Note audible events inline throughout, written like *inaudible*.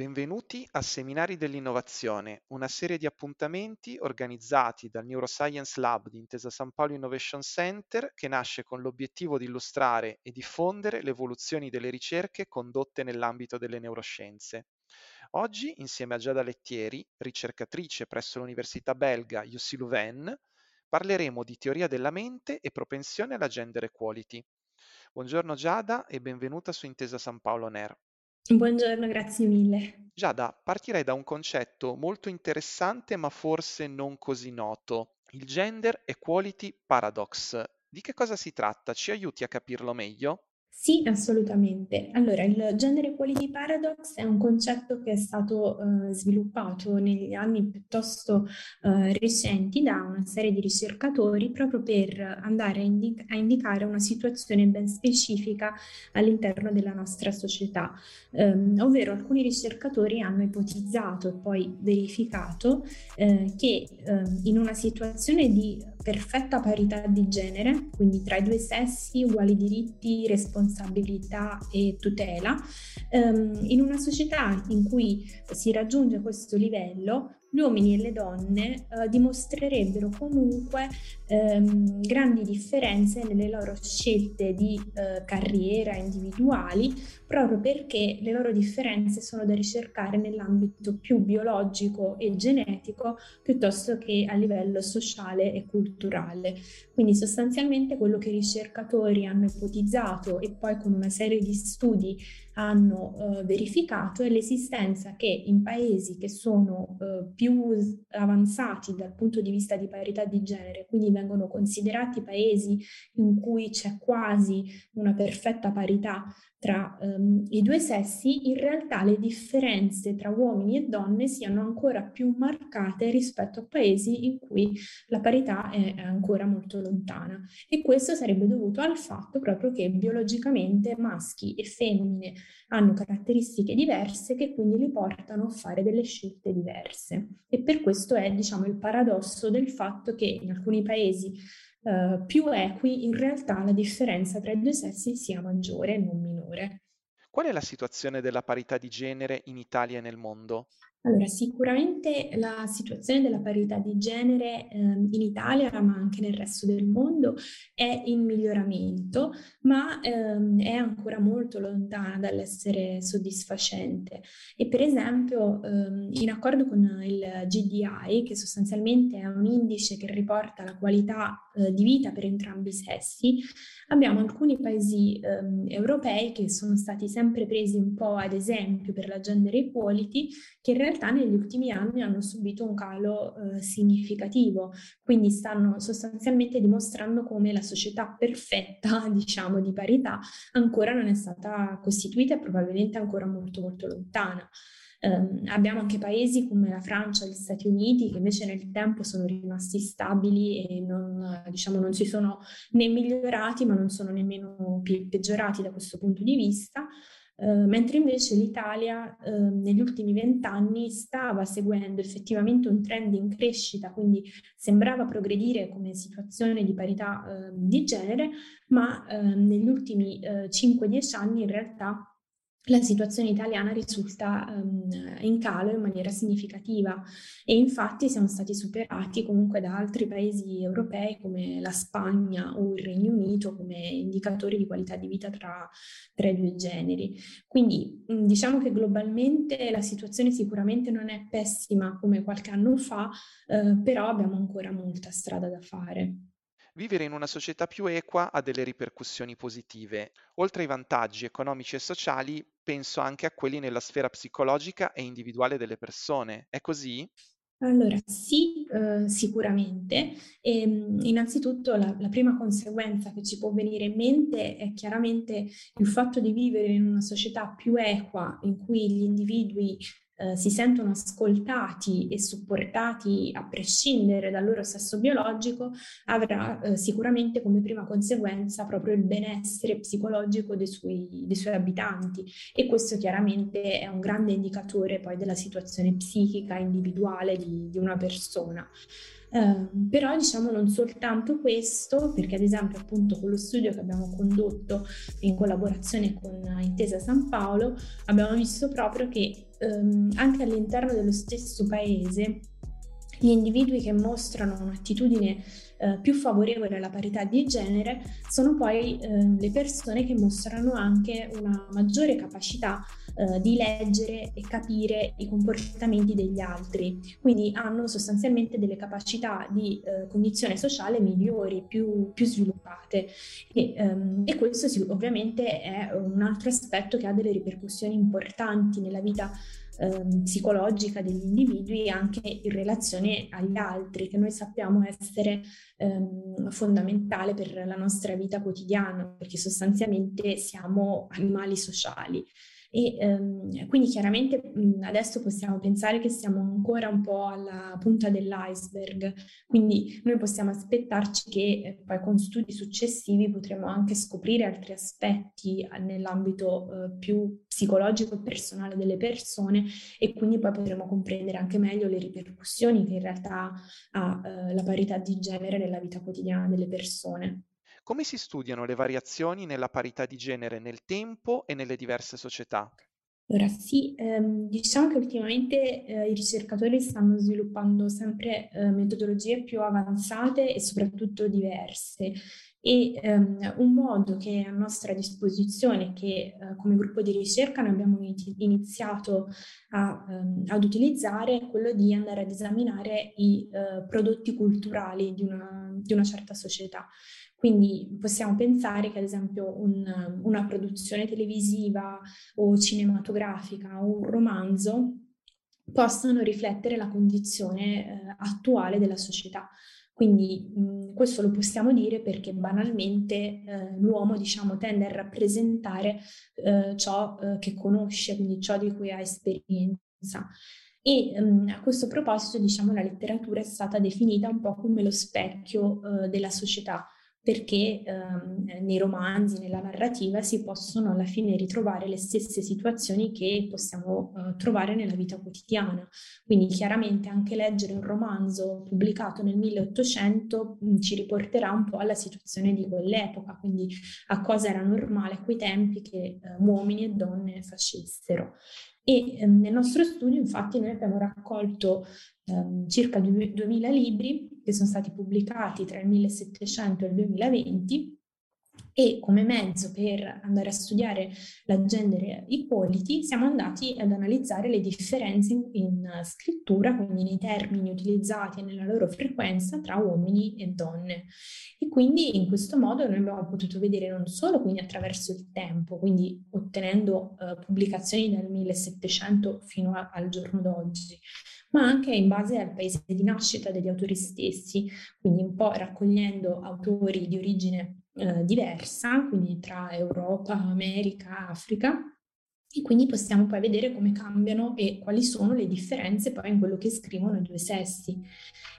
Benvenuti a Seminari dell'Innovazione, una serie di appuntamenti organizzati dal Neuroscience Lab di Intesa San Paolo Innovation Center che nasce con l'obiettivo di illustrare e diffondere le evoluzioni delle ricerche condotte nell'ambito delle neuroscienze. Oggi, insieme a Giada Lettieri, ricercatrice presso l'Università belga UC Louvain, parleremo di teoria della mente e propensione alla gender equality. Buongiorno Giada e benvenuta su Intesa San Paolo NER. Buongiorno, grazie mille. Giada, partirei da un concetto molto interessante ma forse non così noto, il Gender Equality Paradox. Di che cosa si tratta? Ci aiuti a capirlo meglio? Sì, assolutamente. Allora, il Gender Equality Paradox è un concetto che è stato uh, sviluppato negli anni piuttosto uh, recenti da una serie di ricercatori proprio per andare a, indic- a, indicare una situazione ben specifica all'interno della nostra società, um, ovvero alcuni ricercatori hanno ipotizzato e poi verificato uh, che ehm, in una situazione di perfetta parità di genere, quindi tra i due sessi, uguali diritti, responsabilità e tutela. Um, in una società in cui si raggiunge questo livello, gli uomini e le donne eh, dimostrerebbero comunque ehm, grandi differenze nelle loro scelte di eh, carriera individuali, proprio perché le loro differenze sono da ricercare nell'ambito più biologico e genetico piuttosto che a livello sociale e culturale. Quindi sostanzialmente quello che i ricercatori hanno ipotizzato e poi con una serie di studi hanno eh, verificato è l'esistenza che in paesi che sono eh, più avanzati dal punto di vista di parità di genere, quindi vengono considerati paesi in cui c'è quasi una perfetta parità tra um, i due sessi, in realtà le differenze tra uomini e donne siano ancora più marcate rispetto a paesi in cui la parità è, ancora molto lontana. E questo sarebbe dovuto al fatto proprio che biologicamente maschi e femmine hanno caratteristiche diverse che quindi li portano a fare delle scelte diverse. E per questo è, diciamo, il paradosso del fatto che in alcuni paesi uh, più equi, in realtà la differenza tra i due sessi sia maggiore e non minore. Qual è la situazione della parità di genere in Italia e nel mondo? Allora, sicuramente la situazione della parità di genere eh, in Italia, ma anche nel resto del mondo, è in miglioramento, ma ehm, è ancora molto lontana dall'essere soddisfacente. E per esempio, ehm, in accordo con il GDI, che sostanzialmente è un indice che riporta la qualità eh, di vita per entrambi i sessi, abbiamo alcuni paesi ehm, europei che sono stati sempre presi un po' ad esempio per la gender equality, che in realtà negli ultimi anni hanno subito un calo eh, significativo, quindi stanno sostanzialmente dimostrando come la società perfetta, *laughs* diciamo, di parità ancora non è stata costituita e probabilmente ancora molto molto lontana. Um, abbiamo anche paesi come la Francia gli Stati Uniti che invece nel tempo sono rimasti stabili e non, diciamo, non si sono né migliorati ma non sono nemmeno pe- peggiorati da questo punto di vista. Uh, mentre invece l'Italia uh, negli ultimi vent'anni stava seguendo effettivamente un trend in crescita, quindi sembrava progredire come situazione di parità uh, di genere, ma ehm, negli ultimi 5-10 anni in realtà la situazione italiana risulta um, in calo in maniera significativa e infatti siamo stati superati comunque da altri paesi europei come la Spagna o il Regno Unito come indicatori di qualità di vita tra, tra i due generi. Quindi diciamo che globalmente la situazione sicuramente non è pessima come qualche anno fa, eh, però abbiamo ancora molta strada da fare. Vivere in una società più equa ha delle ripercussioni positive. Oltre ai vantaggi economici e sociali, penso anche a quelli nella sfera psicologica e individuale delle persone. È così? Allora, sì, eh, sicuramente. E, ehm, innanzitutto la, la, prima conseguenza che ci può venire in mente è chiaramente il fatto di vivere in una società più equa, in cui gli individui eh, si sentono ascoltati e supportati a prescindere dal loro sesso biologico, avrà eh, sicuramente come prima conseguenza proprio il benessere psicologico dei suoi, dei suoi abitanti e questo chiaramente è un grande indicatore poi della situazione psichica individuale di, di una persona. Uh, però diciamo non soltanto questo, perché ad esempio appunto con lo studio che abbiamo condotto in collaborazione con Intesa San Paolo abbiamo visto proprio che um, anche all'interno dello stesso paese gli individui che mostrano un'attitudine eh, più favorevole alla parità di genere sono poi eh, le persone che mostrano anche una maggiore capacità eh, di leggere e capire i comportamenti degli altri, quindi hanno sostanzialmente delle capacità di eh, cognizione sociale migliori, più, più sviluppate e, ehm, e questo sì, ovviamente è un altro aspetto che ha delle ripercussioni importanti nella vita ehm, psicologica degli individui anche in relazione agli altri, che noi sappiamo essere ehm, fondamentale per la nostra vita quotidiana, perché sostanzialmente siamo animali sociali. E ehm, quindi chiaramente mh, adesso possiamo pensare che siamo ancora un po' alla punta dell'iceberg, quindi noi possiamo aspettarci che eh, poi con studi successivi potremo anche scoprire altri aspetti eh, nell'ambito eh, più psicologico e personale delle persone e quindi poi potremo comprendere anche meglio le ripercussioni che in realtà ha eh, la parità di genere nella vita quotidiana delle persone. Come si studiano le variazioni nella parità di genere nel tempo e nelle diverse società? Allora sì, ehm, diciamo che ultimamente eh, i ricercatori stanno sviluppando sempre eh, metodologie più avanzate e soprattutto diverse e ehm, un modo che è a nostra disposizione, che eh, come gruppo di ricerca noi abbiamo iniziato a, ehm, ad utilizzare, è quello di andare ad esaminare i eh, prodotti culturali di una, di una certa società. Quindi possiamo pensare che ad esempio un, una produzione televisiva o cinematografica o un romanzo possano riflettere la condizione eh, attuale della società. Quindi mh, questo lo possiamo dire perché banalmente eh, l'uomo diciamo, tende a rappresentare eh, ciò eh, che conosce, quindi ciò di cui ha esperienza. E um, a questo proposito, diciamo, la letteratura è stata definita un po' come lo specchio uh, della società, perché ehm, nei romanzi, nella narrativa si possono alla fine ritrovare le stesse situazioni che possiamo eh, trovare nella vita quotidiana. Quindi chiaramente anche leggere un romanzo pubblicato nel 1800 mh, ci riporterà un po' alla situazione di quell'epoca, quindi a cosa era normale a quei tempi che eh, uomini e donne facessero. E ehm, nel nostro studio infatti noi abbiamo raccolto ehm, circa 2000 libri che sono stati pubblicati tra il 1700 e il 2020 e come mezzo per andare a studiare la gender equality siamo andati ad analizzare le differenze in, in scrittura, quindi nei termini utilizzati e nella loro frequenza tra uomini e donne. E quindi in questo modo noi abbiamo potuto vedere non solo quindi attraverso il tempo, quindi ottenendo uh, pubblicazioni dal 1700 fino a, al giorno d'oggi, ma anche in base al paese di nascita degli autori stessi, quindi un po' raccogliendo autori di origine eh, diversa, quindi tra Europa, America, Africa, e quindi possiamo poi vedere come cambiano e quali sono le differenze poi in quello che scrivono i due sessi.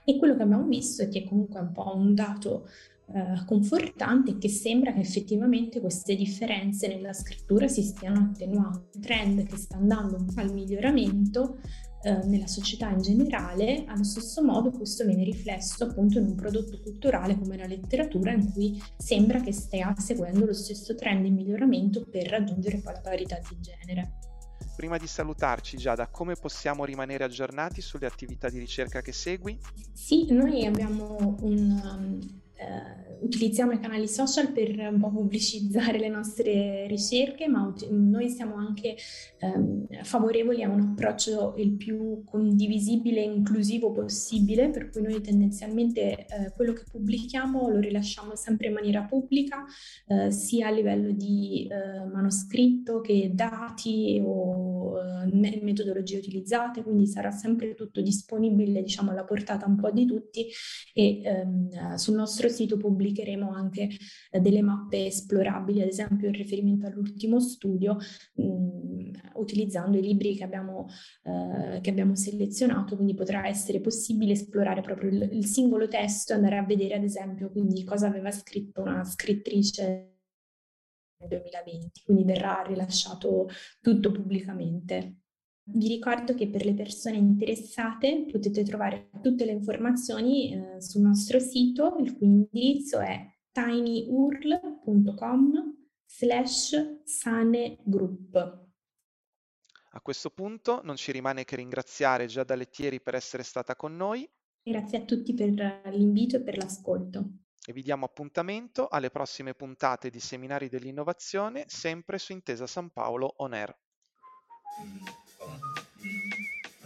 E quello che abbiamo visto è che comunque è un po' un dato eh, confortante che sembra che effettivamente queste differenze nella scrittura si stiano attenuando. Un trend che sta andando al miglioramento eh, nella società in generale, allo stesso modo questo viene riflesso appunto in un prodotto culturale come la letteratura in cui sembra che stia seguendo lo stesso trend di miglioramento per raggiungere poi la parità di genere. Prima di salutarci Giada, come possiamo rimanere aggiornati sulle attività di ricerca che segui? Sì, noi abbiamo un, um, eh, utilizziamo i canali social per un po' pubblicizzare le nostre ricerche, ma ut- noi siamo anche ehm, favorevoli a un approccio il più condivisibile e inclusivo possibile, per cui noi tendenzialmente eh, quello che pubblichiamo lo rilasciamo sempre in maniera pubblica, eh, sia a livello di eh, manoscritto che dati o eh, metodologie utilizzate, quindi sarà sempre tutto disponibile, diciamo, alla portata un po' di tutti e ehm, sul nostro sito pubblicheremo anche eh, delle mappe esplorabili, ad esempio in riferimento all'ultimo studio, mh, mm, utilizzando i libri che abbiamo, eh, che abbiamo, selezionato, quindi potrà essere possibile esplorare proprio il, il singolo testo e andare a vedere ad esempio quindi cosa aveva scritto una scrittrice 2020, quindi verrà rilasciato tutto pubblicamente. Vi ricordo che per le persone interessate potete trovare tutte le informazioni eh, sul nostro sito, il cui indirizzo è tinyurl.com slash sanegroup. A questo punto non ci rimane che ringraziare Giada Lettieri per essere stata con noi. Grazie a tutti per l'invito e per l'ascolto e vi diamo appuntamento alle prossime puntate di Seminari dell'Innovazione, sempre su Intesa San Paolo On Air.